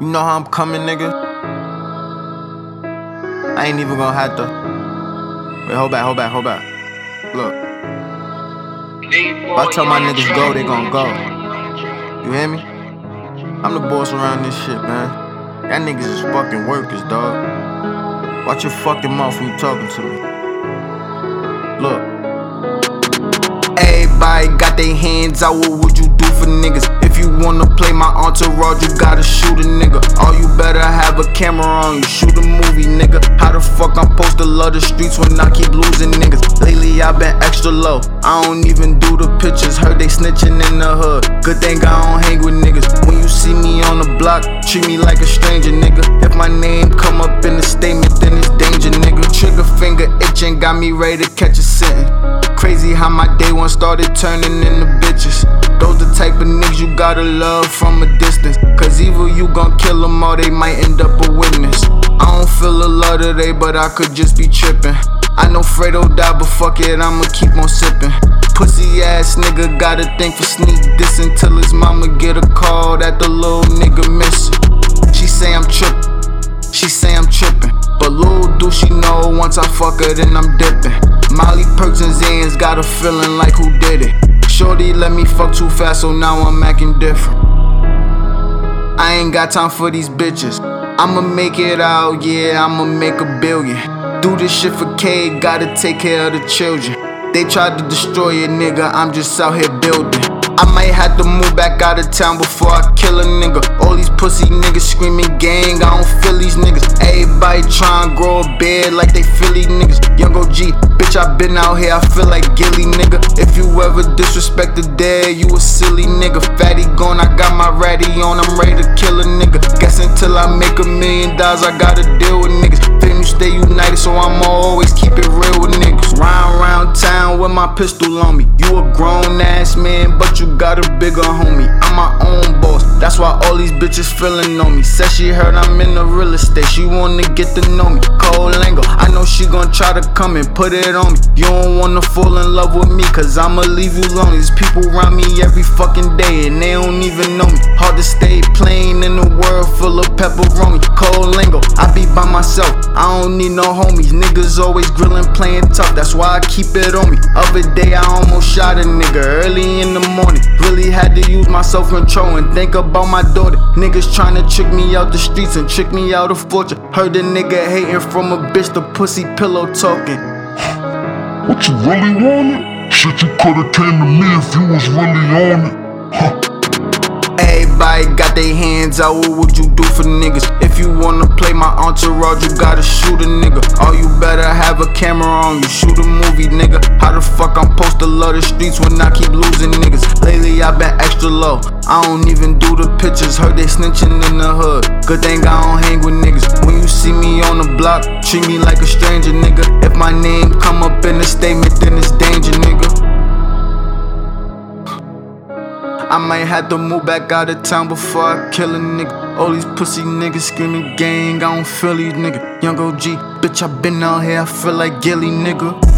You know how I'm coming, nigga. I ain't even gonna have to. Wait, hold back, hold back, hold back. Look. If I tell my niggas go, they gon' go. You hear me? I'm the boss around this shit, man. That niggas is fucking workers, dog. Watch your fucking mouth when you talking to me. Look. Everybody got their hands out, what would you do for niggas? Wanna play my entourage, you gotta shoot a nigga. All you better have a camera on you, shoot a movie, nigga. How the fuck I'm supposed to love the streets when I keep losing niggas? Lately i been extra low, I don't even do the pictures. Heard they snitching in the hood. Good thing I don't hang with niggas. When you see me on the block, treat me like a stranger, nigga. If my name come up in the statement, then it's danger, nigga. Trigger finger itching, got me ready to catch a sentence. Crazy how my day one started turning into bitches. Those the type of niggas you gotta love from a distance. Cause either you gon' kill them or they might end up a witness. I don't feel a love today, but I could just be trippin'. I know Fredo died, but fuck it, I'ma keep on sippin'. Pussy ass nigga gotta think for sneak this until his mama get a call that the little nigga missing. She say I'm trippin', she say I'm trippin'. But little do she know once I fuck her, then I'm dipping. Molly Perks and Xans got a feeling like who did it. Shorty let me fuck too fast, so now I'm acting different. I ain't got time for these bitches. I'ma make it out, yeah, I'ma make a billion. Do this shit for K, gotta take care of the children. They tried to destroy a nigga, I'm just out here building. I might have to move back out of town before I kill a nigga. All these pussy niggas screaming gang, I don't feel these niggas. Everybody trying to grow a beard like they Philly niggas. Young OG, bitch, I been out here, I feel like Gilly nigga. If you ever disrespect the dead, you a silly nigga. Fatty gone, I got my ratty on, I'm ready to kill a nigga. Guess until I make a million dollars, I gotta deal with niggas. Fame stay united, so I'ma always keep it real with niggas. Round round town with my pistol on me. You a grown ass man, but you got a bigger homie. I'm my own boss, that's why all these bitches feeling on me. Said she heard I'm in the real estate, she wanna get to know me. Cold Lango, I know she gon' try to come and put it on me. You don't wanna fall in love with me, cause I'ma leave you lonely. There's people around me every fucking day, and they don't even know me. Hard to stay plain in a world full of pepperoni. Cold Lango, I be by myself, I don't need no homies. Niggas always grillin', playing tough, that's why I keep it on me. Other day I almost shot a nigga early in the morning. Really had to use my self control and think about my daughter. Niggas tryna trick me out the streets and trick me out of fortune. Heard a nigga hating from a bitch, the pussy pillow talking. What you really wanted? Shit, you coulda came to me if you was really on it. Huh. Everybody got their hands out, what would you do for niggas? If you wanna play my entourage, you gotta shoot a nigga. All you better have a camera on you, shoot a movie, nigga. How the fuck I'm supposed to love the streets when I keep losing niggas? Lately i been extra low, I don't even do the pictures. Heard they snitching in the hood. Good thing I don't hang with niggas. When you see me on the block, treat me like a stranger, nigga. If my name come up in a statement, then it's danger, nigga. I might have to move back out of town before I kill a nigga. All these pussy niggas screaming gang, I don't feel these nigga. Young OG, bitch, I been out here, I feel like Gilly nigga.